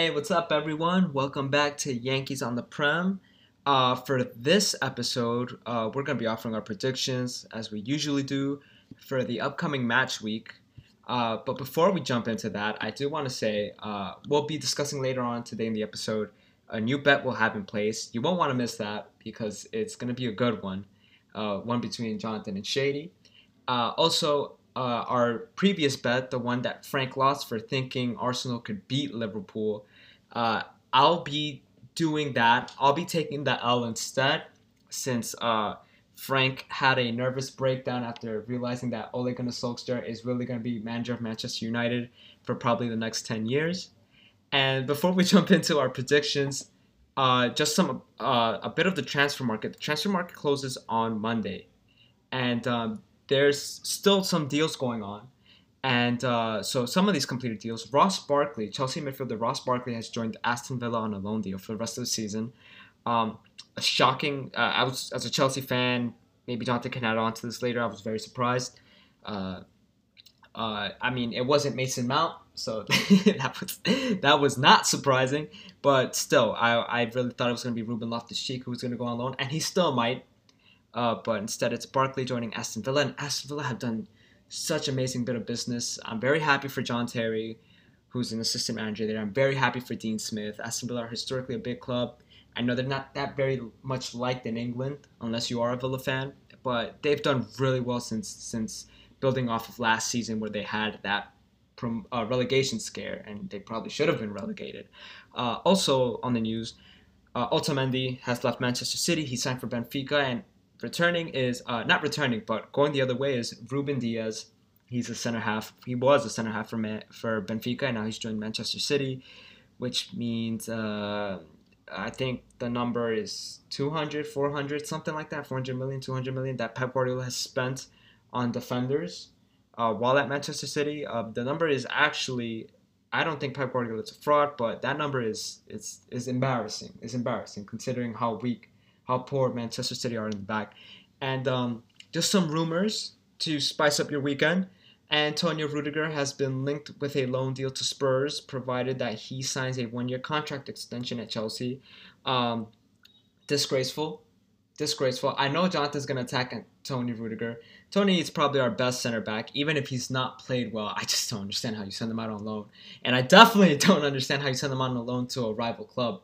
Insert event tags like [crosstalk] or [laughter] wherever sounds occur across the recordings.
Hey, what's up, everyone? Welcome back to Yankees on the Prem. Uh, for this episode, uh, we're going to be offering our predictions as we usually do for the upcoming match week. Uh, but before we jump into that, I do want to say uh, we'll be discussing later on today in the episode a new bet we'll have in place. You won't want to miss that because it's going to be a good one, uh, one between Jonathan and Shady. Uh, also, uh, our previous bet, the one that Frank lost for thinking Arsenal could beat Liverpool, uh, I'll be doing that. I'll be taking the L instead, since uh, Frank had a nervous breakdown after realizing that Ole Gunnar Solskjaer is really going to be manager of Manchester United for probably the next 10 years. And before we [laughs] jump into our predictions, uh, just some uh, a bit of the transfer market. The transfer market closes on Monday, and um, there's still some deals going on. And uh, so some of these completed deals. Ross Barkley, Chelsea midfielder Ross Barkley has joined Aston Villa on a loan deal for the rest of the season. Um, a shocking. Uh, I was as a Chelsea fan. Maybe Jonathan can add on to this later. I was very surprised. Uh, uh, I mean, it wasn't Mason Mount, so [laughs] that was that was not surprising. But still, I, I really thought it was going to be Ruben Loftus-Cheek who was going to go on loan, and he still might. Uh, but instead, it's Barkley joining Aston Villa, and Aston Villa have done such amazing bit of business. I'm very happy for John Terry, who's an assistant manager there. I'm very happy for Dean Smith. Aston Villa are historically a big club. I know they're not that very much liked in England, unless you are a Villa fan, but they've done really well since since building off of last season where they had that prom, uh, relegation scare and they probably should have been relegated. Uh, also on the news, uh, Otamendi has left Manchester City. He signed for Benfica and returning is uh, not returning, but going the other way is Ruben Dias. He's a center half. He was a center half for Man- for Benfica, and now he's joined Manchester City, which means uh, I think the number is 200, 400, something like that, 400 million, 200 million that Pep Guardiola has spent on defenders uh, while at Manchester City. Uh, the number is actually, I don't think Pep Guardiola is a fraud, but that number is is is embarrassing. It's embarrassing considering how weak how poor Manchester City are in the back. And um, just some rumors to spice up your weekend. Antonio Rudiger has been linked with a loan deal to Spurs, provided that he signs a one-year contract extension at Chelsea. Um, disgraceful, disgraceful. I know Jonathan's gonna attack Tony Rudiger. Tony is probably our best center back, even if he's not played well. I just don't understand how you send him out on loan, and I definitely [laughs] don't understand how you send him out on loan to a rival club.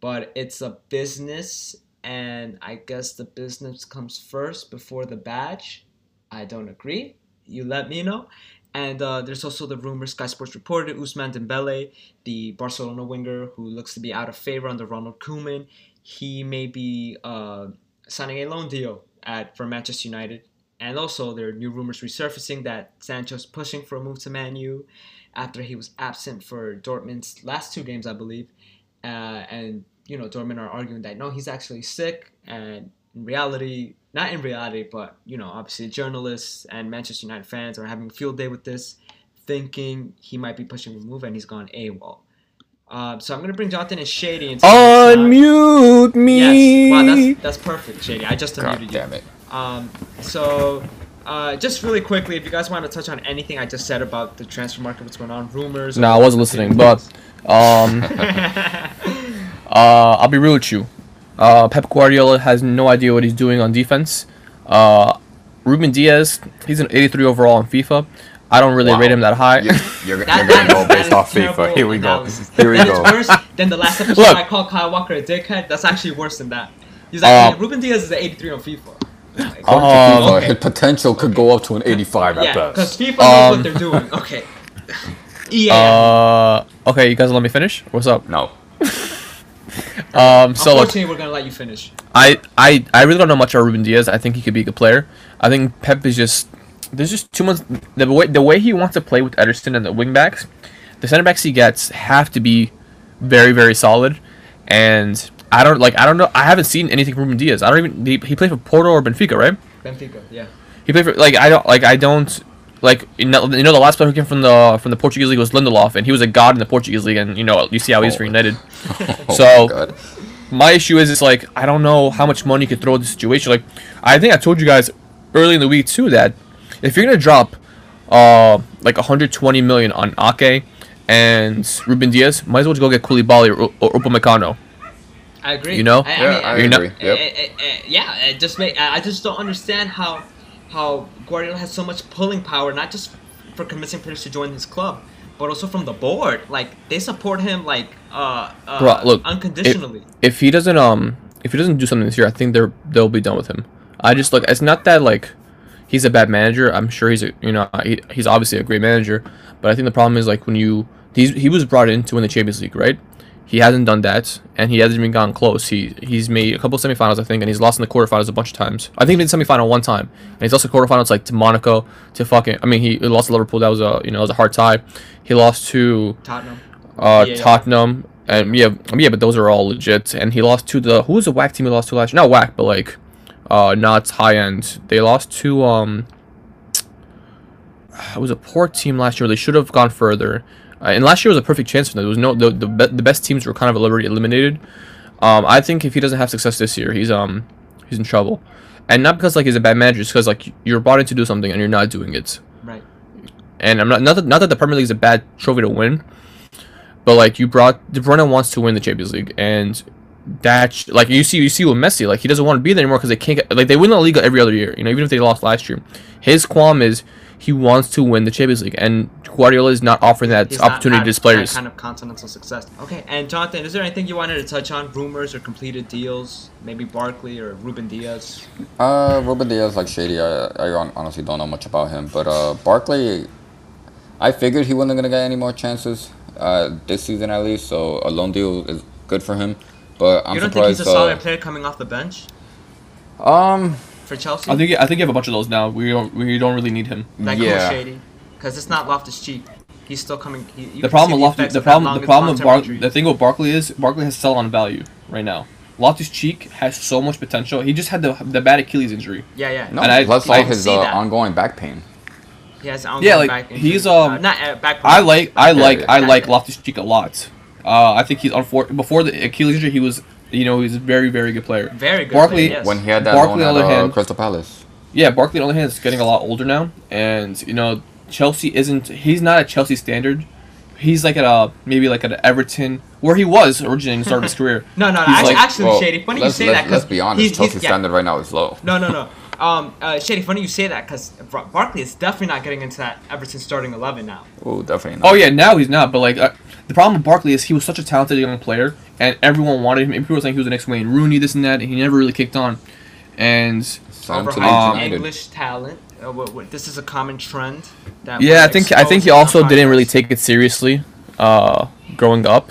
But it's a business, and I guess the business comes first before the badge. I don't agree. You let me know. And uh, there's also the rumor Sky Sports reported Ousmane Dembele, the Barcelona winger who looks to be out of favor under Ronald Koeman. He may be uh, signing a loan deal at for Manchester United. And also, there are new rumors resurfacing that Sancho's pushing for a move to Man U after he was absent for Dortmund's last two games, I believe. Uh, and you know, Dortmund are arguing that no, he's actually sick, and in reality, not in reality, but you know, obviously journalists and Manchester United fans are having field day with this, thinking he might be pushing a move, and he's gone AWOL. Uh, so I'm gonna bring Jonathan and Shady into unmute me. Yes, wow, that's that's perfect, Shady. I just God unmuted damn you. it. Um, so. Uh, just really quickly, if you guys want to touch on anything I just said about the transfer market, what's going on, rumors. No, I wasn't listening, but um, [laughs] [laughs] uh, I'll be real with you. Uh, Pep Guardiola has no idea what he's doing on defense. Uh, Ruben Dias, he's an 83 overall in FIFA. I don't really Wow. rate him that high. You're, you're, That- you're that gonna is- go based off FIFA. Here we go. Here we That is go. worse than the last episode Look. [laughs] I called Kyle Walker a dickhead. That's actually worse than that. He's like, Um, Ruben Dias is an 83 on FIFA. Like, According Um, FIFA, okay. his potential could go up to an 85 at yeah, because best. FIFA knows Um, what they're doing. Okay. [laughs] EA. Uh, okay, you guys let me finish. What's up? No. [laughs] [laughs] Um, so look, Unfortunately, we're gonna let you finish. I, I, I really don't know much about Ruben Dias. I think he could be a good player. I think Pep is just there's just too much the way the way he wants to play with Ederson and the wing backs, the center backs he gets have to be very very solid, and I don't like I don't know I haven't seen anything from Ruben Dias. I don't even he, he played for Porto or Benfica right? Benfica, yeah. He played for like I don't like I don't like you know, you know the last player who came from the from the Portuguese league was Lindelof and he was a god in the Portuguese league and you know you see how he's for Oh. United. [laughs] Oh So- my God. my issue is it's like I don't know how much money you could throw at the situation. Like I think I told you guys early in the week too that if you're gonna drop uh like 120 million on Ake and Ruben Dias, might as well just go get Koulibaly or, or Upamecano. I agree. You know? I, Yeah, I You're not- agree. eh, Yep. eh, eh, yeah, it just make, I I just don't understand how how Guardiola has so much pulling power, not just for convincing players to join his club, but also from the board. Like they support him like uh, uh Bro, look, it- unconditionally. if he doesn't um if he doesn't do something this year, I think they're they'll be done with him. I just look. It's not that like he's a bad manager. I'm sure he's a you know he, he's obviously a great manager, but I think the problem is like when you he's he was brought in to win the Champions League, right? He hasn't done that, and he hasn't even gotten close. He he's made a couple semifinals, I think, and he's lost in the quarterfinals a bunch of times. I think he made the semifinal one time, and he's lost the quarterfinals like to Monaco, to fucking. I mean, he lost to Liverpool. That was a you know it was a hard tie. He lost to Tottenham. uh, Yeah, yeah. Tottenham, and yeah, yeah, but those are all legit. And he lost to the who was the whack team he lost to last year? Not whack, but like, uh, not high end. They lost to um, [sighs] it was a poor team last year. They should have gone further. Uh, and last year was a perfect chance for them. There was no the the, be- the best teams were kind of already eliminated. Um, I think if he doesn't have success this year, he's um he's in trouble, and not because like he's a bad manager, it's because like you're brought in to do something and you're not doing it. Right. And I'm not not that, not that the Premier League is a bad trophy to win, but like you brought De Bruyne wants to win the Champions League, and that like you see you see with Messi, like he doesn't want to be there anymore because they can't get, like they win the Liga every other year. You know, even if they lost last year, his qualm is he wants to win the Champions League, and Guardiola is not offering that He's not opportunity had to his players. kind of continental success. Okay, and Jonathan, is there anything you wanted to touch on? Rumors or completed deals? Maybe Barkley or Ruben Dias. Uh, Ruben Dias, like Shady, I, I honestly don't know much about him. But uh, Barkley, I figured he wasn't gonna get any more chances uh, this season at least. So a loan deal is good for him. But I'm you don't think surprised. he's a solid uh, player coming off the bench um, for Chelsea? I think I think you have a bunch of those now. We don't we don't really need him. that yeah. cool shady, because it's not Loftus Cheek. He's still coming. He, you The problem with Loftus, effects the problem, the problem with Bar- injury. the thing with Barkley is Barkley has sell on value right now. Loftus Cheek has so much potential. He just had the the bad Achilles injury. yeah, yeah. no. And I- plus I all his uh, ongoing back pain. He has ongoing Yeah, like, back injury. he's, um, Uh, not uh, back. I like I like yeah. I like Loftus Cheek a lot. Uh, I think he's unfor- before the Achilles injury he was you know he's a very very good player. very good. Barkley- player, yes. When he had that Barkley, loan on at the uh, hand- Crystal Palace. Yeah, Barkley on the other hand is getting a lot older now, and you know Chelsea isn't. He's not at Chelsea standard. He's like at a maybe like at an Everton where he was originally in the start of his [laughs] career. no, no, He's actually, like- actually Well, shady. Funny you let's, say let's, that because let's be honest. Chelsea's standard right now is low. No, no, no. Um, uh, shady. Funny you say that because Barkley is definitely not getting into that Everton starting eleven now. Oh, definitely not. Oh yeah, now he's not. But like uh, the problem with Barkley is he was such a talented young player, and everyone wanted him. And People were saying he was the next Wayne Rooney, this and that, and he never really kicked on. And Signed to Overhyped Leeds Um, English talent. Uh, what, what, this is a common trend. That yeah, I think I think he also didn't really take it seriously, uh, growing up.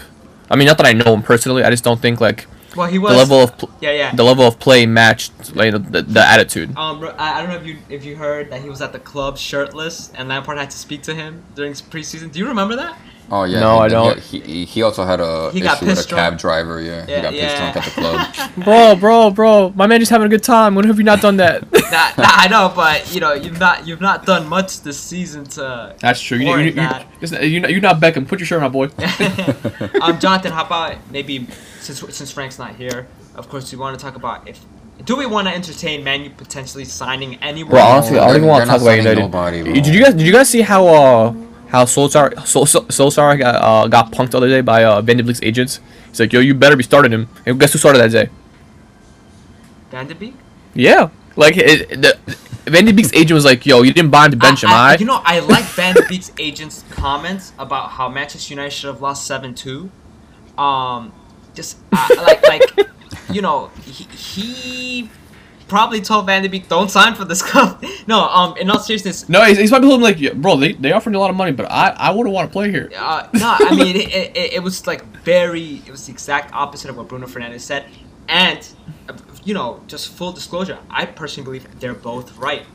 I mean, not that I know him personally. I just don't think like Well, he was the level of Yeah, yeah. the level of play matched like the, the attitude. Um, I, I don't know if you if you heard that he was at the club shirtless and Lampard had to speak to him during preseason. Do you remember that? Oh yeah. No, he, I don't. He, he, he also had a He issue got with a pissed cab driver. Yeah, Yeah, he got pissed drunk at the club. [laughs] bro, bro, bro, my man just having a good time. When have you not done that? [laughs] Nah, nah, I know, but you know you've not you've not done much this season to. That's true. You, you, Warrant you, that. you, you're, not, you're not Beckham. Put your shirt on, boy. [laughs] um, Jonathan, how about maybe since since Frank's not here, of course we want to talk about if do we want to entertain Man U potentially signing anyone? Bro, honestly, I don't even want to talk about signing United. nobody, bro. did you guys did you guys see how uh how Solskjaer Sol, Sol, Solskjaer got uh, got punked the other day by uh Van de Beek's agents? He's like, yo, you better be starting him. And guess who started that day? Van de Beek? Yeah, like it, the Van de Beek's agent was like, yo, you didn't buy him to bench him, I, I, I. you know, I like Van de Beek's [laughs] agent's comments about how Manchester United should have lost seven two. Um, just uh, like like you know he, he probably told Van de Beek don't sign for this [laughs] club. no, um, in all seriousness, No, he's, he's probably told him like, yeah, bro, they they offered me a lot of money, but I I wouldn't want to play here. Uh, no, I [laughs] mean it, it, it was like very. It was the exact opposite of what Bruno Fernandez said, and you know, just full disclosure, I personally believe they're both right.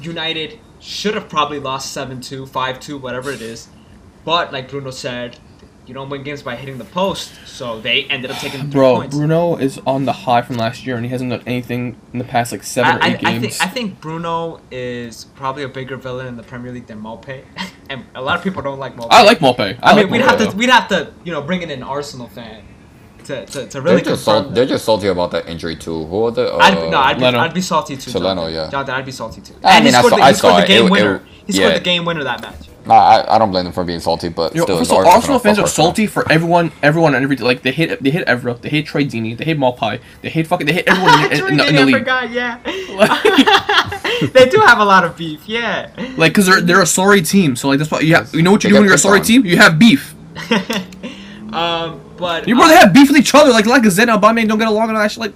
United should have probably lost 7-2, 5-2, whatever it is, but like Bruno said, you don't win games by hitting the post, so they ended up taking the three Bro, points. Bruno is on the high from last year, and he hasn't done anything in the past like seven or eight I, I games. think I think Bruno is probably a bigger villain in the Premier League than Maupay, [laughs] and a lot of people don't like Maupay. I like Maupay. I, I mean, like we'd Maupay, have to though. we'd have to you know bring in an Arsenal fan to, to, to They're really just confirm. salt, they're just salty about that injury too. Who are the? Uh, I'd, no, I'd be, I'd be salty too. To Leno, Jonathan. yeah. Jonathan, I'd be salty too. I and mean, he I scored, saw- the, I he scored saw the game It- winner. it- he scored yeah. the game winner that match. Nah, I, I don't blame them for being salty, but Yo, still, first of all, Arsenal, Arsenal fans are salty for everyone, everyone, and everything. Like they hate, they hate Evra, they hate Troy Deeney, they hate Maupay, they hate fucking, they hate [laughs] everyone in, in, in, the, in the I league. forgot, yeah. [laughs] they do have a lot of beef, yeah. Like, cause they're they're a sorry team. So like that's why you have, you know what you They do when you're a sorry on. team? You have beef. [laughs] um, but You uh, brother have beef with each other. Like like Zen and Aubameyang don't get along and all that shit. Like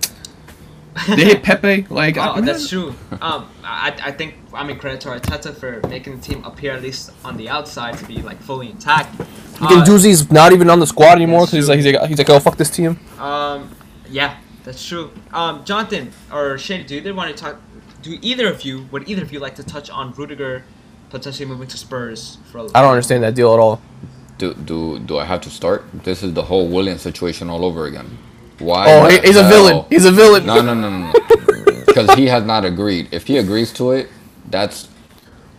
they hate Pepe. Like Oh, I- that's true. Um, I, I think I mean credit to Arteta for making the team appear at least on the outside to be like fully intact. Uh, Guendouzi's not even on the squad anymore because he's like he's like he's like oh fuck this team. Um, yeah, that's true. Um, Jonathan or Shady, do either want to talk? Do either of you would either of you like to touch on Rudiger potentially moving to Spurs for? A, I don't understand that deal at all. Do, do do I have to start? This is the whole Willian situation all over again. Why? Oh, the he- he's a villain. He's a villain. No, no, no, no, no. [laughs] Because he has not agreed. If he agrees to it, that's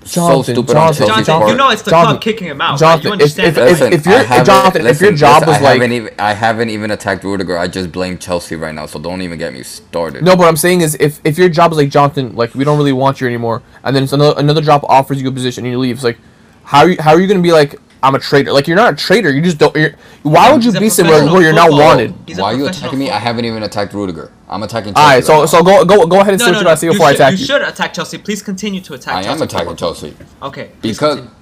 so stupid Jonathan, on Jonathan, part. you know it's the Jonathan, club kicking him out. right? You if- understand if- that? if- Listen, if your- I haven't- Jonathan, if your job this- was I like- haven't even, I haven't even attacked Rudiger. I just blame Chelsea right now, so don't even get me started. No, but what I'm saying is if if your job is like Jonathan, like we don't really want you anymore, and then it's another another job offers you a position and you leave, it's like how are you how are you gonna be like I'm a traitor? Like you're not a traitor. You just don't. You're, why would you be somewhere professional where you're not wanted? Why are you attacking me? I haven't even attacked Rudiger. I'm attacking Chelsea. All right, right so now. so go go go ahead and No, say no, what you no. want to say You before I attack you you. should attack Chelsea. Please continue to attack I Chelsea. am attacking Chelsea Okay. because continue.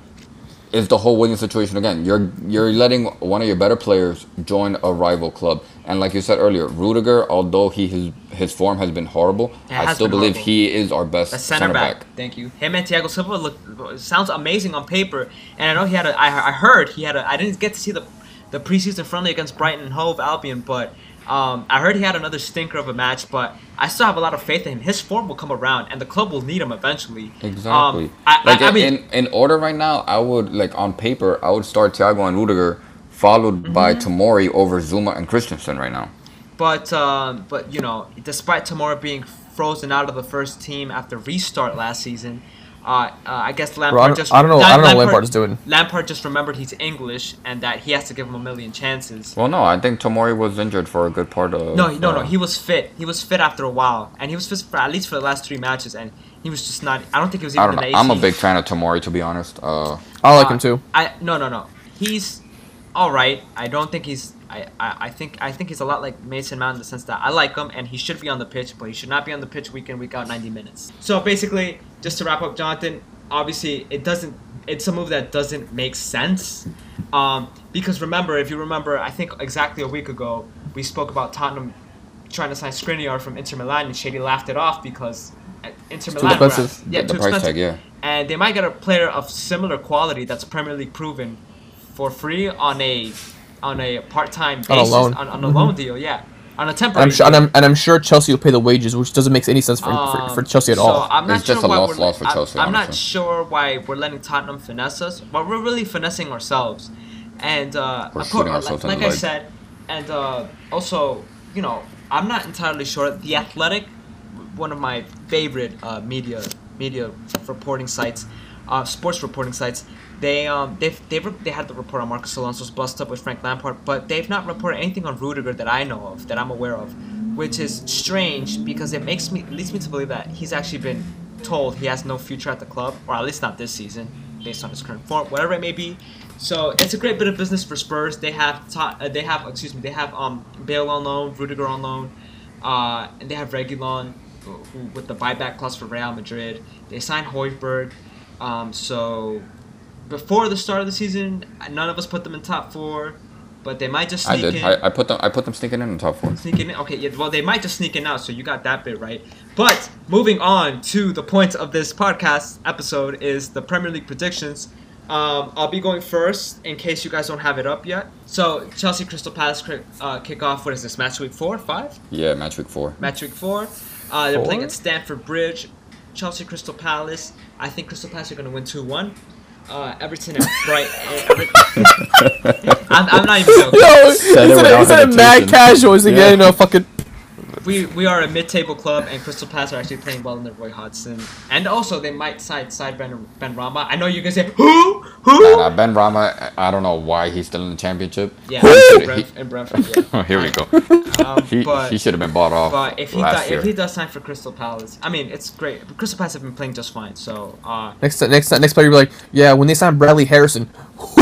it's the whole Willian situation again. You're you're letting one of your better players join a rival club, and like you said earlier, Rudiger, although he his his form has been horrible, I still believe horrible. he is our best A center back. Thank you. Him and Thiago Silva look sounds amazing on paper, and I know he had a. I, I heard he had a. I didn't get to see the the preseason friendly against Brighton and Hove Albion, but um, I heard he had another stinker of a match. But I still have a lot of faith in him. His form will come around, and the club will need him eventually. Exactly. Um, I, like I, I mean, in in order right now, I would like on paper, I would start Thiago and Rudiger, followed by Mm-hmm. Tomori over Zouma and Christensen right now. But um, but you know, despite Tomori being frozen out of the first team after restart last season, uh, uh, I guess Lampard Bro, I just I don't know. I don't know what Lampard- Lampard's doing. Lampard just remembered he's English and that he has to give him a million chances. Well, no, I think Tomori was injured for a good part of. No, he- no, no. uh, He was fit. He was fit after a while, and he was fit for at least for the last three matches, and he was just not. I don't think he was even I don't know. the I'm a big fan of Tomori, to be honest. Uh, I like Uh, him too. I no no no. He's all right. I don't think he's. I, I, I think I think he's a lot like Mason Mount in the sense that I like him and he should be on the pitch, but he should not be on the pitch week in week out 90 minutes. So basically, just to wrap up, Jonathan. Obviously, it doesn't. It's a move that doesn't make sense. Um, because remember, if you remember, I think exactly a week ago we spoke about Tottenham trying to sign Skriniar from Inter Milan, and Shady laughed it off because uh, Inter too Milan. expensive. Yeah, the too price expensive tag, yeah. and they might get a player of similar quality that's Premier League proven for free on a on a part time basis On a loan. on, on a Mhm. loan deal, yeah, on a temporary. I'm sure, and. I'm, and I'm sure Chelsea will pay the wages, which doesn't make any sense for, Um, for, for Chelsea at so all. I'm not It's just sure a why loss- loss for Chelsea, I'm, not sure why we're letting Tottenham finesse us, but we're really finessing ourselves. And uh, course, shooting like, like I said, and uh, also, you know, I'm not entirely sure. The Athletic, one of my favorite uh, media media reporting sites, uh, sports reporting sites. They um they've, they've they had the report on Marcos Alonso's bust up with Frank Lampard, but they've not reported anything on Rudiger that I know of that I'm aware of, which is strange because it makes me leads me to believe that he's actually been told he has no future at the club, or at least not this season, based on his current form, whatever it may be. So it's a great bit of business for Spurs. They have ta- uh, they have excuse me they have um Bale on loan, Rudiger on loan, uh, and they have Reguilón, who, with the buyback clause for Real Madrid. They signed Højbjerg, um, so before the start of the season, none of us put them in top four, but they might just I sneak did. in. I, I put them. I put them sneaking in the top four. Sneaking in? Okay, yeah, well, they might just sneak in now, so you got that bit right. But moving on to the point of this podcast episode is the Premier League predictions. Um, I'll be going first in case you guys don't have it up yet. So, Chelsea Crystal Palace kick, uh, kick off, what is this, match week four, five? Yeah, match week four. Match week four. Uh, they're playing at Stamford Bridge. Chelsea Crystal Palace. I think Crystal Palace are going to win 2 1. Uh, Everton and Bright. [laughs] [laughs] I'm, I'm not even joking. Yo, Said it instead of, without instead of mad hesitation. casual, he's like, yeah, Yeah. you know, fucking. We we are a mid-table club, and Crystal Palace are actually playing well under Roy Hodgson, and also they might side side Ben Benrahma. I know you guys say who who. Nah, nah, Benrahma, I don't know why he's still in the championship. Yeah, in, Brentford. Yeah. [laughs] Here we go. Um, [laughs] He, but he should have been bought off but if he last do, year. if he does sign for Crystal Palace, I mean it's great. Crystal Palace have been playing just fine. So uh, Next next next player, you'll be like, yeah, when they sign Bradley Harrison, who? [laughs]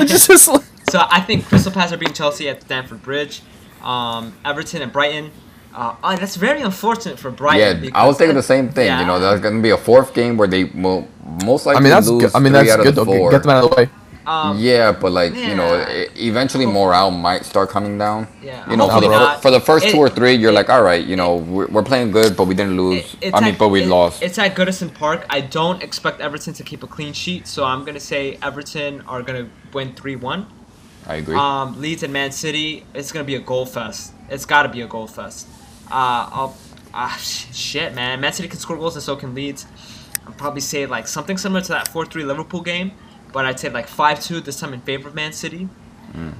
It's just like- So I think Crystal Palace are beating Chelsea at Stamford Bridge. Um, Everton and Brighton. Uh, oh, that's very unfortunate for Brighton. yeah, I was because- thinking the same thing. You know, Yeah. there's gonna be a fourth game where they will most likely I mean, that's lose good. I mean, three that's out of good the though. four. Get them out of the way. Um, yeah, but like you know, eventually morale might start coming down. Yeah, You know, for the, not. for the first It- two or three, you're it- like, all right, you know, we're, we're playing good, but we didn't lose. It- it's I mean, at- but we it- lost. It's at Goodison Park. I don't expect Everton to keep a clean sheet, so I'm gonna say Everton are gonna win three one. I agree. Um, Leeds and Man City. It's gonna be a goal fest. It's got to be a goal fest. Uh, I'll, ah, shit, man. Man City can score goals, and so can Leeds. I'll probably say like something similar to that four three Liverpool game, but I'd say like five two this time in favor of Man City.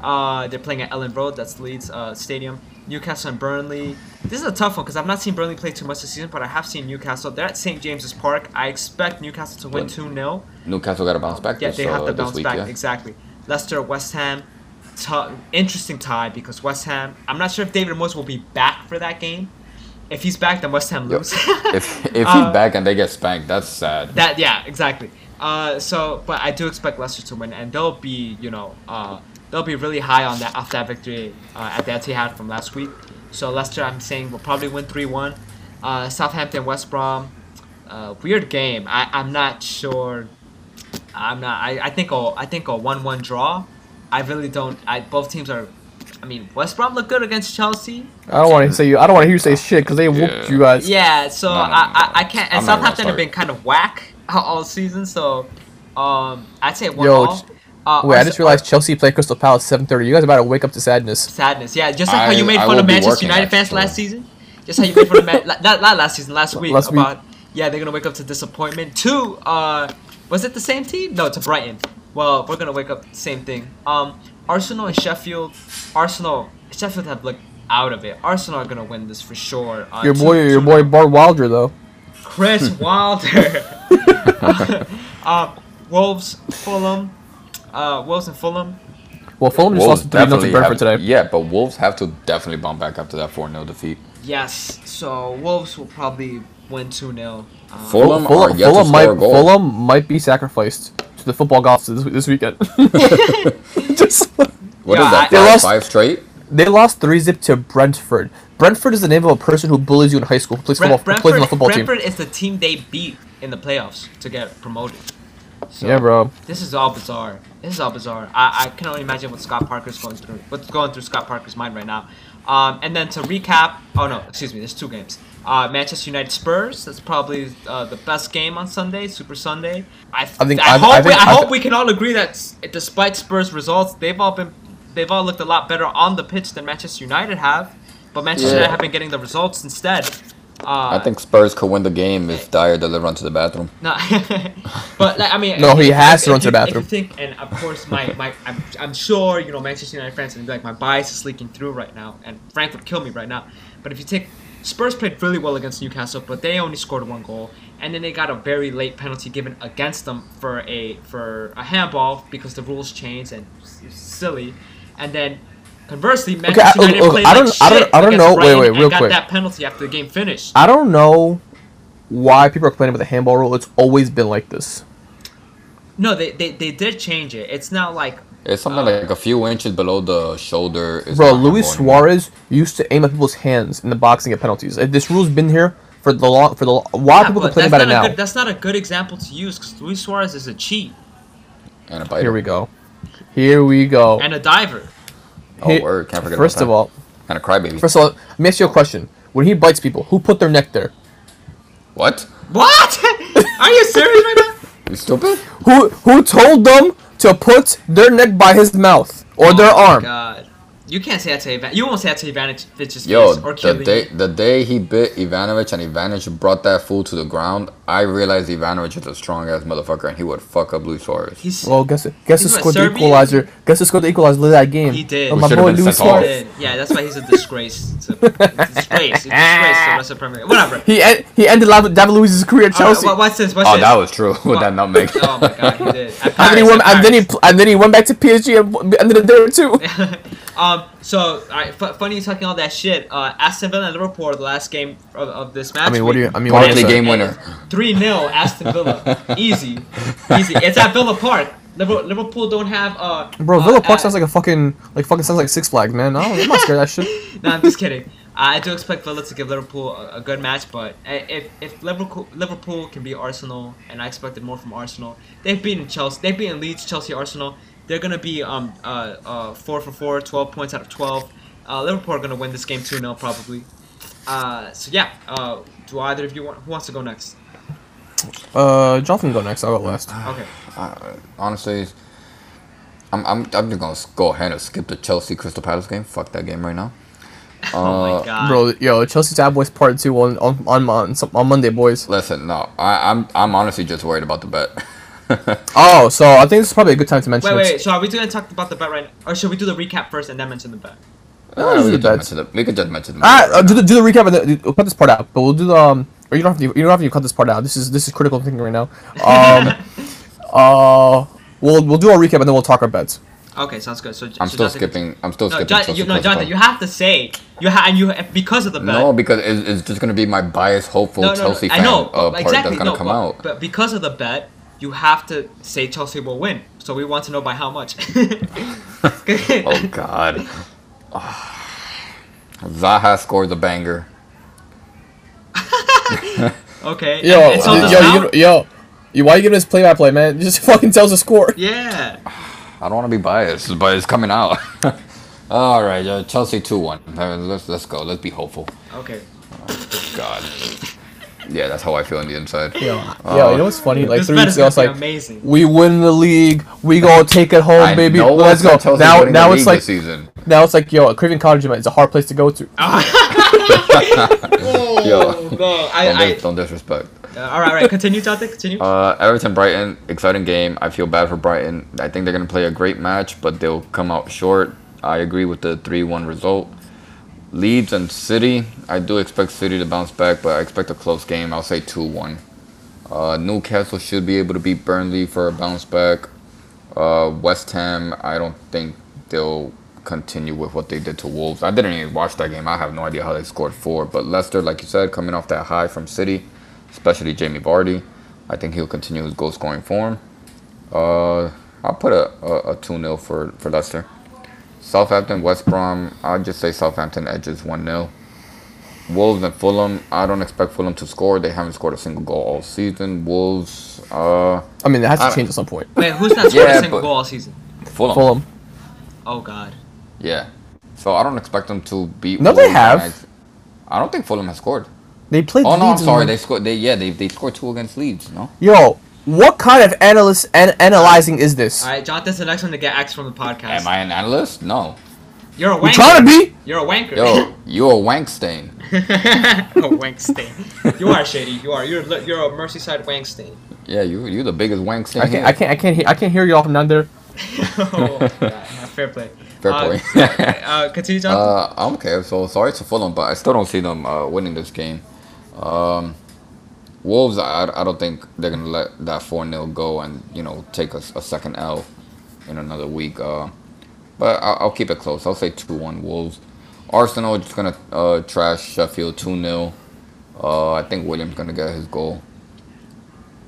Uh, they're playing at Elland Road. That's Leeds uh, Stadium. Newcastle and Burnley. This is a tough one because I've not seen Burnley play too much this season, but I have seen Newcastle. They're at St James's Park. I expect Newcastle to win two 0 Newcastle got to bounce back. yeah, this, they have uh, to bounce week, back. yeah. Exactly. Leicester, West Ham. Interesting tie because West Ham. I'm not sure if David Moyes will be back for that game. If he's back, then West Ham lose. [laughs] if if Uh, he's back and they get spanked, that's sad. that yeah, exactly. Uh, so, but I do expect Leicester to win, and they'll be, you know, uh, they'll be really high on that after that victory uh, at the Etihad from last week. So Leicester, I'm saying, will probably win three one. Uh, Southampton, West Brom, uh, weird game. I I'm not sure. I'm not. I, I think a I think a one one draw. I really don't. I both teams are. I mean, West Brom look good against Chelsea. I don't want to say you. I don't want to hear you say shit because they whooped you guys. Yeah, so No, no, no, I. I I can't. And I'm Southampton have been kind of whack [laughs] all season, so um, I'd say one Yo, all. Uh, Wait, I just realized Chelsea played Crystal Palace 7:30. You guys about to wake up to sadness. sadness. Yeah, just like how you made I fun of Manchester working, United fans actually. last season. Just how you made fun of Man- [laughs] la- not, not last season, last week Last week. yeah they're gonna wake up to disappointment. Two, uh, was it the same team? No, to Brighton. Well, we're gonna wake up same thing. Um, Arsenal and Sheffield. Arsenal, Sheffield have looked out of it. Arsenal are gonna win this for sure. Uh, Your two- boy, your two- boy Bart Wilder though. Chris [laughs] Wilder. [laughs] uh, Wolves, Fulham. Uh, Wolves and Fulham. Well, Fulham just Wolves lost 3 0 to definitely Brentford today. Yeah, but Wolves have to definitely bounce back after that 4 0 defeat. Yes, so Wolves will probably win 2 0. Uh, Fulham, Fulham, Fulham might score a goal. Fulham might be sacrificed to the football gods this, this weekend. [laughs] [laughs] just What Yeah, is that? I- They five, lost- five straight? they lost three zip to Brentford. Brentford is the name of a person who bullies you in high school, who plays Brent- football, who plays on the Brentford, football team. Brentford is the team they beat in the playoffs to get promoted. So, Yeah, bro. This is all bizarre. This is all bizarre. I, I can only imagine what Scott Parker's going through. What's going through Scott Parker's mind right now. Um, and then to recap, oh no, excuse me, there's two games. Uh, Manchester United Spurs. That's probably uh, the best game on Sunday, Super Sunday. I, I think- I, I- hope I we, think- I I hope thi- we can all agree that s- despite Spurs results, they've all been they've all looked a lot better on the pitch than Manchester United have. But Manchester Yeah. United have been getting the results instead. Uh, I think Spurs could win the game if Dier doesn't run to the bathroom. no, [laughs] but like, I mean, No, he if- has if- to run if to the bathroom. If you think, and of course, my, my I'm, I'm sure you know Manchester United fans and like my bias is leaking through right now, and Frank would kill me right now. But if you take Spurs played really well against Newcastle, but they only scored one goal, and then they got a very late penalty given against them for a for a handball because the rules changed and it's silly, and then. Conversely, Manchester I- oh, United look, played I don't- like I don't- I don't know- wait, Brighton wait, and real got quick. that penalty after the game finished. I don't know why people are complaining about the handball rule. It's always been like this. No, they, they, they did change it. It's not like It's something Uh, like a few inches below the shoulder. Is Bro, Luis handball anymore. Suarez used to aim at people's hands in the boxing at penalties. This rule's been here for the long for the why are Yeah, people but complaining that's about it now? Good, that's not a good example to use because Luis Suarez is a cheat And a biter. Here we go. Here we go. and a diver. Oh, Here- word. Can't forget First about of that. all, And a crybaby. first of all, let me ask you a question. When he bites people, who put their neck there? what? What? [laughs] Are you serious right now? You stupid? Who who told them to put their neck by his mouth or oh their Oh my arm? God. You can't say that to Ivan. You won't say that to Ivanovic's Yo, face or the Chiellini. day the day he bit Ivanovic and Ivanovic brought that fool to the ground, I realized Ivanovic is a strong ass motherfucker and he would fuck up Luis Suarez. He's Well, guess it. Guess who He's what, the equalizer? Guess who scored the equalizer of that game? He did. Oh, my boy Luis. Suarez. Yeah, that's why he's a disgrace. It's a, it's a disgrace. He's a disgrace to the rest of Premier League. Whatever. He en- he ended David David Luiz's career at All right, Chelsea. what- what's this? What's Oh, this? that was true [laughs] with What? that nutmeg. Oh my god, he did. At and then he went. And then he and then he went back to PSG and w- ended it there too. [laughs] um. So, all right. F- funny you talking all that shit. Uh, Aston Villa and Liverpool are the last game of, of this match. I mean, what do you? I mean, what do you Barkley say? game winner. Three 0 Aston Villa. [laughs] Easy, easy. It's at Villa Park. Liverpool, Liverpool don't have uh. Bro, uh, Villa Park uh, sounds like a fucking like fucking sounds like Six Flags, man. I don't, I'm not scared of that shit. [laughs] no, I'm just kidding. I do expect Villa to give Liverpool a, a good match, but if if Liverpool Liverpool can beat Arsenal, and I expected more from Arsenal, they've beaten Chelsea, they've beaten Leeds, Chelsea, Arsenal. They're gonna be um uh, uh four for four, 12 points out of twelve. Uh, Liverpool are gonna win this game two 0 probably. Uh, so yeah. Uh, do either of you want? Who wants to go next? Uh, Jonathan, go next. I'll go last. Okay. Uh, honestly, I'm, I'm, I'm just gonna go ahead and skip the Chelsea Crystal Palace game. Fuck that game right now. [laughs] oh Uh, my god. Bro, yo, Chelsea's Tab Boys Part Two on on on on, on Monday, boys. Listen, no, I, I'm I'm honestly just worried about the bet. [laughs] [laughs] Oh, so I think this is probably a good time to mention Wait, it. wait. So are we gonna talk about the bet right now, or should we do the recap first and then mention the bet? No, Uh, this we, the could just mention the, we could just mention the Ah, bet uh, do the do the recap and then we'll cut this part out. But we'll do the um. Or you don't have to. You don't have to cut this part out. This is this is critical thinking right now. Um. [laughs] uh. We'll we'll do our recap and then we'll talk our bets. Okay, sounds good. So I'm so still Jonathan- skipping. I'm still No, skipping. John, you, no, Crystal Jonathan, you have to say you have and you because of the bet. No, because it's, it's just gonna be my biased, hopeful no, no, Chelsea no, fan I know uh, but part exactly. that's gonna no, come but, out. but because of the bet, you have to say Chelsea will win. So we want to know by how much. [laughs] Oh God. [sighs] Zaha scores a banger. [laughs] okay. Yo, and, and so yo, does yo, yo, you, why you giving us play by play, man? [laughs] Just fucking tells the score. Yeah. [sighs] I don't want to be biased, but it's coming out. All right, uh, Chelsea two one. Let's let's go. Let's be hopeful. Okay. God. Yeah, that's how I feel on the inside. Yo, yo, you know what's funny? Like three weeks ago, I was like, amazing. we win the league. We gonna take it home, I baby. know Let's go. Chelsea's Now, now it's like season. now it's like yo, a Craven Cottage man, it's a hard place to go to. [laughs] oh, Yo. no, Don't, I, dis- don't disrespect. Uh, all right, all right. Continue, Jonathan. Continue. Uh, Everton Brighton, exciting game. I feel bad for Brighton. I think they're gonna play a great match, but they'll come out short. I agree with the three-one result. Leeds and City. I do expect City to bounce back, but I expect a close game. I'll say two-one. Uh, Newcastle should be able to beat Burnley for a bounce back. Uh, West Ham. I don't think they'll continue with what they did to Wolves. I didn't even watch that game. I have no idea how they scored four. But Leicester, like you said, coming off that high from City, especially Jamie Vardy. I think he'll continue his goal scoring form. Uh, I'll put a, a, a 2 0 for, for Leicester. Southampton, West Brom, I'll just say Southampton edges 1 0. Wolves and Fulham, I don't expect Fulham to score. They haven't scored a single goal all season. Wolves, uh, I mean, it has to I- change at some point. Wait, who's not scored Yeah, a single goal all season? Fulham. Fulham. Oh God. Yeah. So I don't expect them to beat. No, they have. I, I don't think Fulham has scored. They played. Oh no, I'm sorry. They scored. They yeah, they they scored two against Leeds. No. Yo, what kind of analyst and analyzing is this? All right, Jonathan's the next one to get X from the podcast. Am I an analyst? No. You're a We wanker. trying to be. You're a wanker. Yo, [laughs] you're a wank stain. [laughs] a wank stain. You are shady. You are. You're you're a Merseyside wank stain. Yeah, you you're the biggest wank stain. I can't. here. I can't. I can't. Hear, I can't hear you all from down there. [laughs] oh, Yeah, fair play. Fair Uh, play. uh, continue, Jonathan. Uh, I'm okay. So sorry to Fulham, but I still don't see them uh, winning this game. Um, Wolves, I, I don't think they're gonna let that four 0 go and you know take a, a second L in another week. Uh, but I'll, I'll keep it close. I'll say two one Wolves. Arsenal just gonna uh, trash Sheffield two 0 uh, I think Willian's gonna get his goal.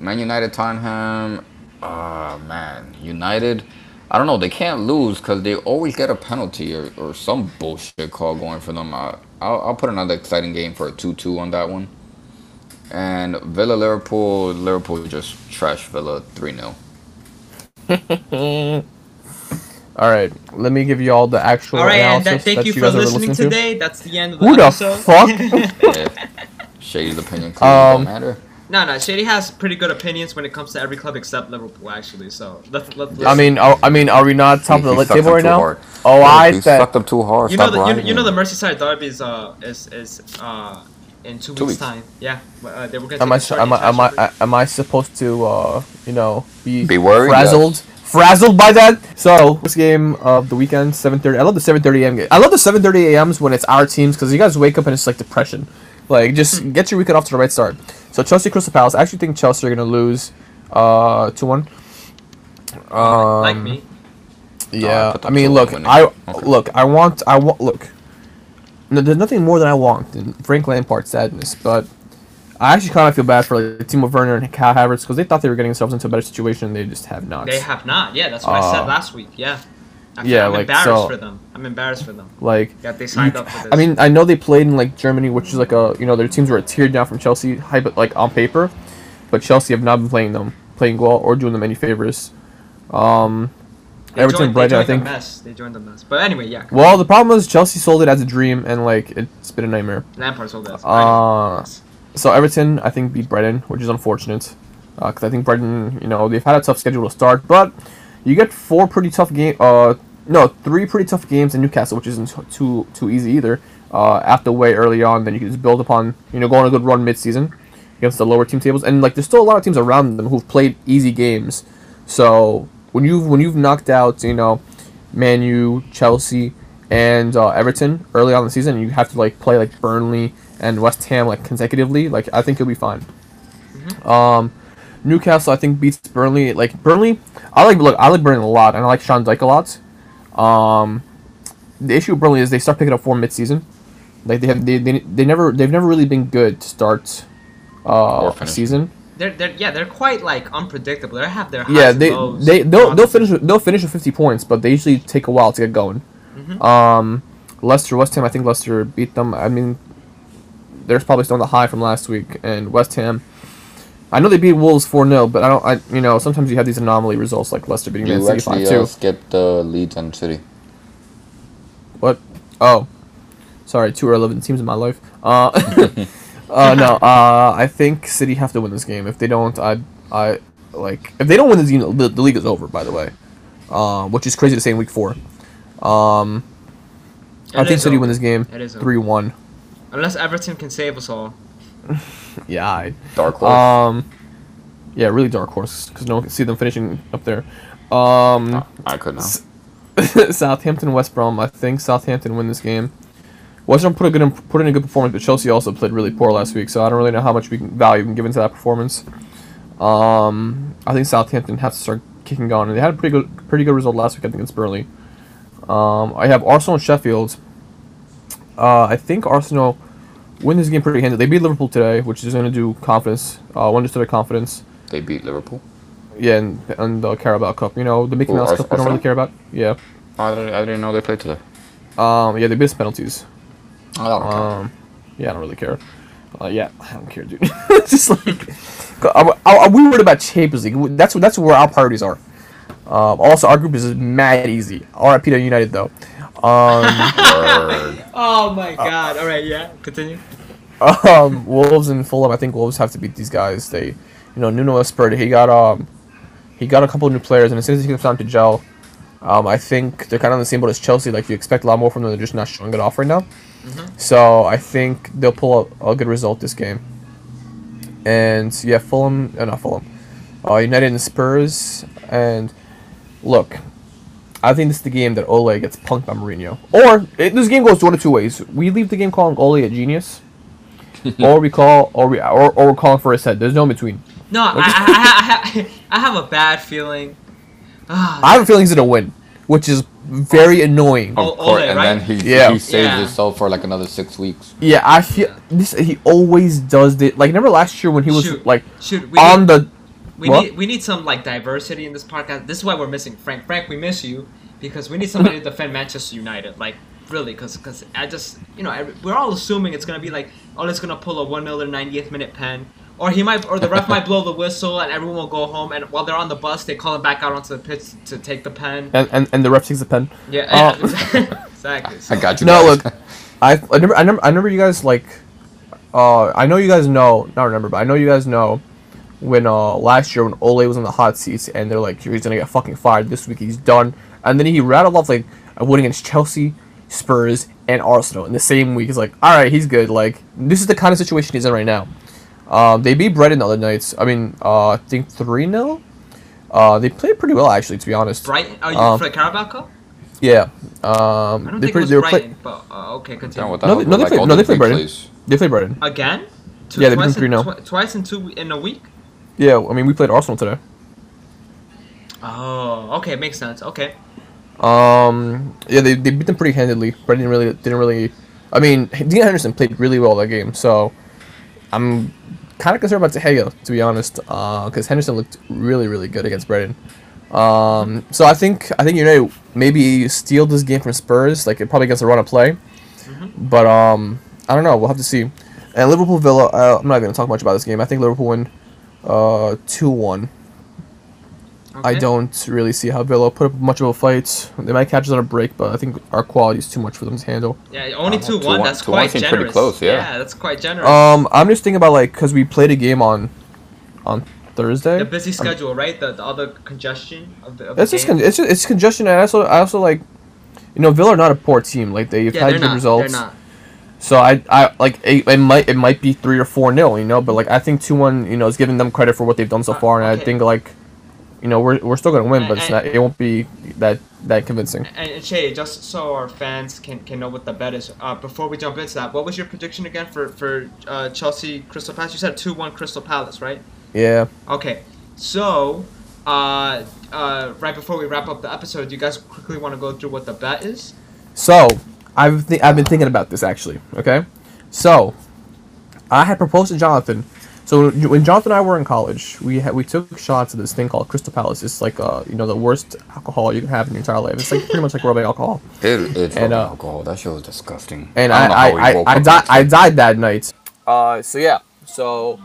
Man United Tottenham. Ah man, United. I don't know. They can't lose because they always get a penalty or, or some bullshit call going for them. I, I'll, I'll put another exciting game for a 2 2 on that one. And Villa Liverpool. Liverpool just trash Villa 3 0. [laughs] All right, let me give you all the actual All right, and that, thank that you you for guys listening listening to. today. That's the end of the Who the fuck? [laughs] Yeah. Shady's opinion clearly Um, don't matter. No, no, Shady has pretty good opinions when it comes to every club except Liverpool, actually. So let's let's. I mean, are, I mean, are we not top He- of the sucked table right now? hard. Oh, He I sucked bet. them too hard. you know Stop the you, know- you know the. Merseyside derby is uh is is uh in two, Two weeks, weeks. time. Yeah, uh, they were gonna Am take I a start am I am I am I supposed to uh you know be Be worried, frazzled frazzled by that? So this game of the weekend, 7:30. I love the 7:30 a.m. game. I love the 7:30 a.m.s when it's our teams because you guys wake up and it's like depression. Like just Hmm. get your weekend off to the right start. So Chelsea Crystal Palace. I actually think Chelsea are gonna lose, uh, two one. Um, like me. Yeah, put I them mean, look. I Okay. look, I want, I want, look. No, there's nothing more than I want than Frank Lampard sadness, but I actually kind of feel bad for like Timo Werner and Kai Havertz because they thought they were getting themselves into a better situation. And They just have not. They have not. Yeah, that's what I said Uh, last week. Yeah. Feel- yeah, I'm like, embarrassed so- for them. I'm embarrassed for them. like. That they signed you- up for this. I mean, I know they played in like Germany, which is like a you know their teams were a tier down from Chelsea, high, but like on paper, but Chelsea have not been playing them, playing well or doing them any favors. Um, they Everton, joined, Brighton, they I joined think- the mess. They joined the mess. But anyway, yeah. well, the problem is Chelsea sold it as a dream, and like it's been a nightmare. Lampard sold us. Uh, So Everton, I think, beat Brighton, which is unfortunate, because I think Brighton, you know, they've had a tough schedule to start, but you get four pretty tough game, uh, no, three pretty tough games in Newcastle, which isn't too too easy either. Uh, after way early on, then you can just build upon, you know, go on a good run mid-season against the lower team tables, and like there's still a lot of teams around them who've played easy games. So when you have when you've knocked out, you know, Man U, Chelsea, and uh, Everton early on in the season, you have to like play like Burnley and West Ham like consecutively. Like I think you'll be fine. Um, Newcastle I think beats Burnley. Like Burnley, I like look I like Burnley a lot, and I like Sean Dyche a lot. Um, the issue with Burnley is they start picking up form mid-season. Like they have they, they, they never they've never really been good to start uh, season. They're, they're yeah they're quite like unpredictable. They have their highs Yeah, they they they'll, they'll finish with- they'll finish with fifty points, but they usually take a while to get going. Mhm. Um, Leicester, West Ham. I think Leicester beat them. I mean, they're probably still on the high from last week, and West Ham. I know they beat Wolves four 0 but I don't. I you know sometimes you have these anomaly results like Leicester beating Man You City five actually two. uh, skipped uh, Leeds and City. What? Oh, sorry, two irrelevant teams in my life. Uh, [laughs] [laughs] uh no. Uh, I think City have to win this game. If they don't, I I like if they don't win this game, the, the league is over. By the way, uh, which is crazy to say in week four. Um, I think City over. win this game It is over. three one. Unless Everton can save us all. [laughs] Yeah. I, Dark horse. um, yeah, really dark horse because no one can see them finishing up there. Um, I could not. [laughs] Southampton, West Brom. I think Southampton win this game. West Brom put a good put in a good performance, but Chelsea also played really poor last week, so I don't really know how much we can value we can give into that performance. Um, I think Southampton has to start kicking on, and they had a pretty good pretty good result last week. I think against Burnley. Um, I have Arsenal and Sheffield. Uh, I think Arsenal win this game pretty handily. They beat Liverpool today, which is going to do confidence. Uh, wonders to their confidence. They beat Liverpool. Yeah, and, and the Carabao Cup. You know, the Mickey Who, Mouse Ars- Cup. I don't really care about. Yeah. I didn't, I didn't know they played today. Um, yeah, they us penalties. I don't care. Um, yeah, I don't really care. Uh, yeah, I don't care, dude. [laughs] just like, are, are, are we worried about Champions League? That's that's where our priorities are. Um, also, our group is mad easy. RIP to United though. Um, [laughs] [laughs] Oh my god. All right, yeah. Continue. um, Wolves and Fulham. I think Wolves have to beat these guys. They, you know, Nuno Espirito. He got um, he got a couple of new players, and as soon as he comes down to gel, um, I think they're kind of on the same boat as Chelsea. Like you expect a lot more from them. They're just not showing it off right now. So I think they'll pull a, a good result this game. And yeah, Fulham, uh, not Fulham, uh, United and Spurs. And look, I think this is the game that Ole gets punked by Mourinho. Or it, this game goes one of two ways. We leave the game calling Ole a genius, [laughs] or we call, or we, or, or we're calling for his head. There's no in between. No, I, I, I, I, I have a bad feeling. Ah, I have a feeling he's gonna win, which is very annoying. Oh, Of course, Ole, and right? then he, Yeah. he saved Yeah. himself for like another six weeks. Yeah, I feel this. He always does this. Like remember last year when he was Shoot. like shoot, we on need, the we what? need we need some like diversity in this podcast. This is why we're missing Frank. Frank, we miss you because we need somebody to [laughs] defend Manchester United. Like really, because because I just you know every, we're all assuming it's gonna be like oh it's gonna pull a one 0 90th minute pen. Or he might, or the ref might [laughs] blow the whistle, and everyone will go home. And while they're on the bus, they call him back out onto the pitch to take the pen. and, and, and the ref takes the pen. Yeah, Uh, yeah exactly. [laughs] I got you. No, guys. look, I I remember I remember I remember you guys like, uh, I know you guys know, not remember, but I know you guys know when uh last year when Ole was on the hot seats and they're like he's gonna get fucking fired this week he's done and then he rattled off like a win against Chelsea, Spurs, and Arsenal in the same week. He's like, all right, he's good. Like this is the kind of situation he's in right now. Um, they beat Brighton the other nights. I mean, uh, I think three 0 Uh, they played pretty well actually, to be honest. Brighton? Are you Um, for the Carabao Cup? Yeah. I Um, don't they think pretty, it was they were play, Brighton, but uh, okay, continue. what the No, they- no, they Like, played- all no, they played Brighton. plays. they played Brighton. Again? Two, Yeah, they beat twice in, 3-0. twi- twice in two in a week. Yeah, I mean we played Arsenal today. Oh, okay, makes sense. Okay. Um, yeah, they, they beat them pretty handedly. Brighton really didn't really. I mean, Dean Henderson played really well that game, so I'm kind of concerned about De to be honest, because Henderson looked really really good against Brighton. Um, so I think I think United maybe steal this game from Spurs, like it probably gets a run of play, but um, I don't know. We'll have to see. And Liverpool Villa, uh, I'm not going to talk much about this game. I think Liverpool win uh two one. I don't really see how Villa put up much of a fight. They might catch us on a break, but I think our quality is too much for them to handle. Yeah, only Uh, two 2-1 one. That's 2-1 quite seems generous. pretty close, yeah. Yeah, that's quite generous. Um, I'm just thinking about like because we played a game on on Thursday. the busy Um, schedule, right? The, the other congestion of the. Of the It's just game. con- it's just, it's congestion, and I also I also like, you know, Villa are not a poor team. Like they've yeah, had they're good not. results. They're not. So I I like it, it might it might be three or four nil, you know, but like I think two one, you know, is giving them credit for what they've done so Uh, far, and I think like, you know, we're, we're still gonna win, but And- not it won't be that that convincing. And, and Shay, just so our fans can, can know what the bet is, uh, before we jump into that, what was your prediction again for for uh, Chelsea Crystal Palace? You said two one Crystal Palace, right? Yeah. Okay, so uh, uh, right before we wrap up the episode, do you guys quickly want to go through what the bet is? So I've th- I've been thinking about this actually. Okay, so I had proposed to Jonathan. So when when Jonathan and I were in college, we had we took shots of this thing called Crystal Palace. It's like uh you know the worst alcohol you can have in your entire life. It's like pretty much like rubbing alcohol. It, it's And, rubbing uh, alcohol. That shit was disgusting. And don't I I I, I, up died I died that night. Uh so yeah so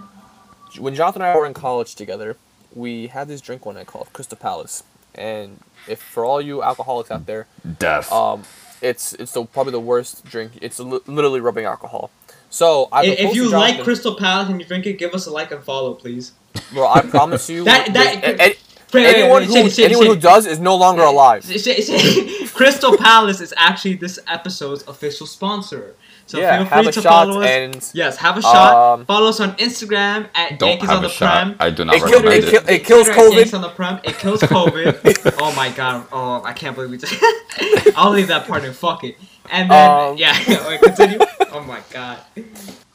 when Jonathan and I were in college together, we had this drink one night called Crystal Palace. And if for all you alcoholics out there, Death. um, it's it's the, probably the worst drink. It's li- literally rubbing alcohol. So I if, if you to like Jonathan- Crystal Palace and you drink it, give us a like and follow, please. bro, I promise you, [laughs] That- that- a- a- Wait, wait, anyone wait, who shake, shake, anyone who shake. does is no longer alive. [laughs] Crystal Palace is actually this episode's official sponsor. So yeah, feel have free a to shot follow us. and yes, have a shot. Um, follow us on Instagram at Don't Yankees on the shot. Prem. I do not It kill- recommend it it. kill- it kills Twitter Yankees COVID. on the Prem. It kills COVID. [laughs] oh my god. Oh, I can't believe we just. I'll leave that part in. Fuck it. And then Um, yeah, Wait, continue. [laughs] oh my god.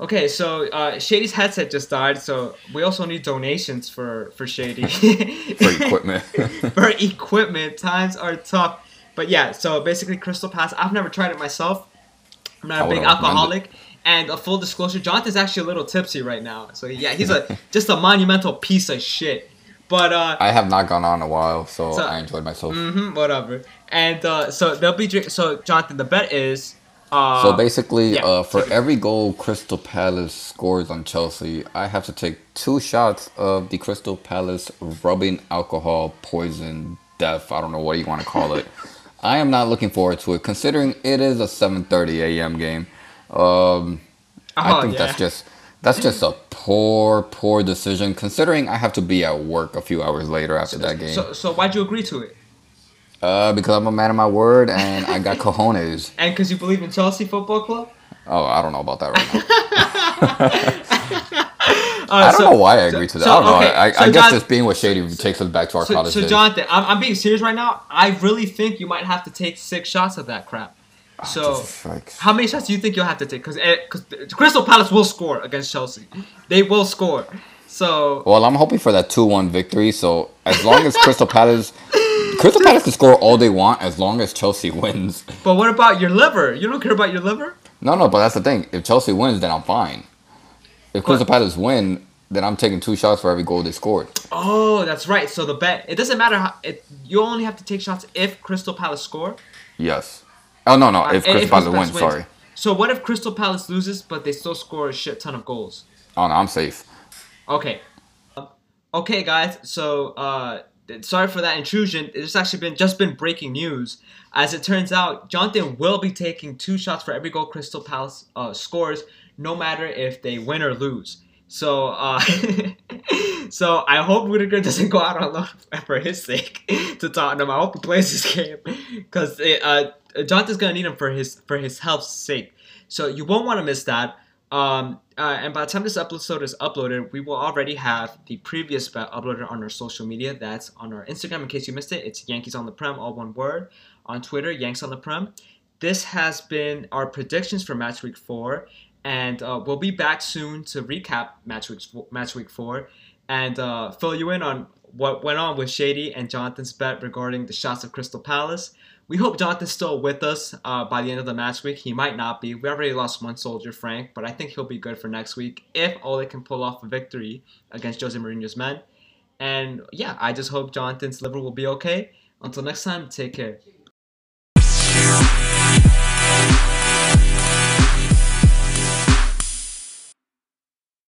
Okay, so uh, Shady's headset just died, so we also need donations for for Shady. [laughs] For equipment. [laughs] for equipment. Times are tough. But yeah, so basically Crystal Pass. I've never tried it myself. I'm not I a big alcoholic. And a full disclosure, Jonathan's actually a little tipsy right now. So yeah, he's a just a monumental piece of shit. But uh I have not gone on a while, so, So- I enjoyed myself. hmm whatever. And uh so they'll be drink so Jonathan, the bet is uh So basically, yeah, uh, for every goal Crystal Palace scores on Chelsea, I have to take two shots of the Crystal Palace rubbing alcohol poison death. I don't know what you want to call it. [laughs] I am not looking forward to it, considering it is a 7:30 a.m. game. Um, I Oh, think yeah. that's just that's just a poor, poor decision. Considering I have to be at work a few hours later after that game. So so why'd you agree to it? Uh, because I'm a man of my word and I got [laughs] cojones. And because you believe in Chelsea Football Club? Oh, I don't know about that right now. Uh, [laughs] I don't so- know why I agreed to that. so- I don't know. okay, I, I, so I guess just being with Shady takes us back to our So, college so days. Jonathan, I'm, I'm being serious right now. I really think you might have to take six shots of that crap. So, Jesus how many shots do you think you'll have to take? Because Crystal Palace will score against Chelsea. They will score. So, Well, I'm hoping for that 2-1 victory. So as long as Crystal Palace, Crystal Palace can score all they want as long as Chelsea wins. but what about your liver? You don't care about your liver? No, no, but that's the thing. If Chelsea wins, then I'm fine. If Crystal Palace win, then I'm taking two shots for every goal they scored. Oh, that's right. So the bet it doesn't matter how it. You only have to take shots if Crystal Palace score. Yes. Oh no, no. Uh, If Crystal Palace wins, sorry. So what if Crystal Palace loses, but they still score a shit ton of goals? Oh no, I'm safe. Okay. Okay, guys. So, uh, sorry for that intrusion. It's actually been just been breaking news. As it turns out, Jonathan will be taking two shots for every goal Crystal Palace uh, scores no matter if they win or lose. So, uh, [laughs] so I hope Rudiger doesn't go out on loan [laughs] for his sake to Tottenham. I hope he plays this game because uh, Jonathan's gonna need him for his for his health's sake. So you won't want to miss that. Um, uh, and by the time this episode is uploaded, we will already have the previous bet uploaded on our social media. That's on our Instagram. In case you missed it, it's Yankees on the Prem, all one word. On Twitter, Yanks on the Prem. This has been our predictions for match week four, and uh, we'll be back soon to recap match week match week four, and uh, fill you in on what went on with Shady and Jonathan's bet regarding the shots of Crystal Palace. We hope Jonathan's still with us uh, by the end of the match week. He might not be. We already lost one soldier, Frank, but I think he'll be good for next week if Ole can pull off a victory against Jose Mourinho's men. And yeah, I just hope Jonathan's liver will be okay. Until next time, take care.